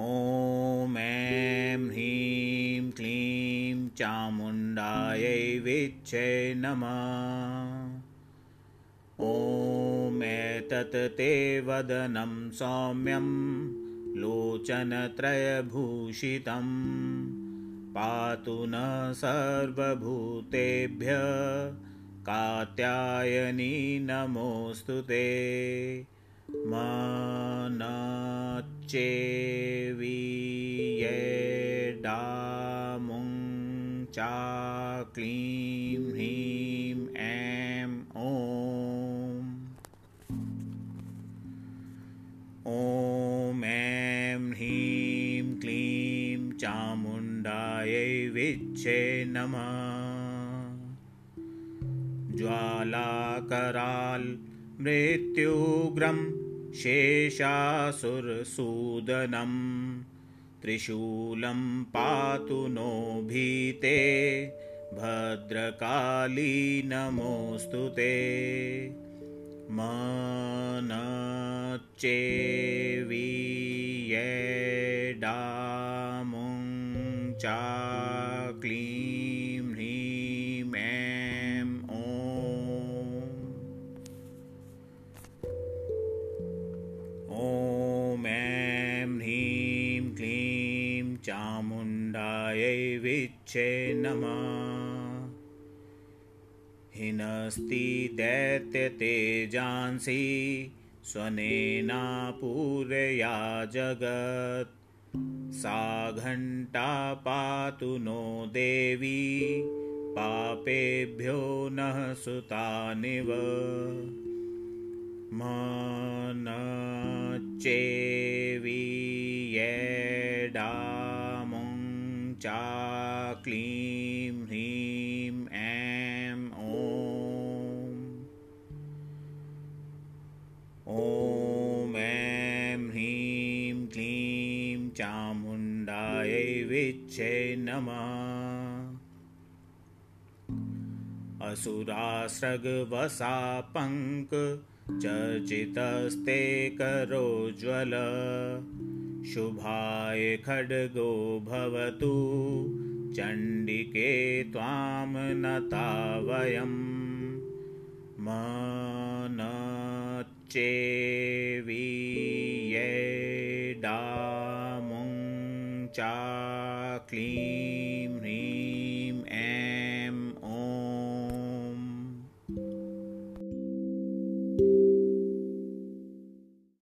ॐ ऐं ह्रीं क्लीं चामुण्डायै चामुण्डायैवेच्छे नमः। ॐ एतत् ते वदनं सौम्यं लोचनत्रयभूषितं। पातु न सर्वभूतेभ्य कात्यायनी नमोऽस्तु ते। मानाच्चे मनच्चेवीयेडामुं चा क्लीं ह्रीं ऐं ॐ। ॐ ऐं ह्रीं क्लीं चामुण्डायै विच्छे नमः। ज्वालाकराल् मृत्युग्रं शेषासुरसूदनं त्रिशूलं पातु नो भीते भद्रकाली नमोऽस्तु ते। मनच्चेवीयेडामुं चामुण्डायै विच्छे नमः। हिनस्ति दैत्यतेजांसि स्वनेनापूरया जगत्। सा घण्टा पातु नो देवी पापेभ्यो नः सुतानिव मनच्चेवीयेडामुं क्लीं ह्रीं ऐं ॐ। ॐ ऐं ह्रीं क्लीं चामुण्डायै विच्छे नमः। असुरासृग्वसापङ्क चर्चितस्ते करोज्ज्वल शुभाय खड्गो भवतु। चण्डिके त्वां नता वयं मनच्चेवीयेडामुं चा क्लीं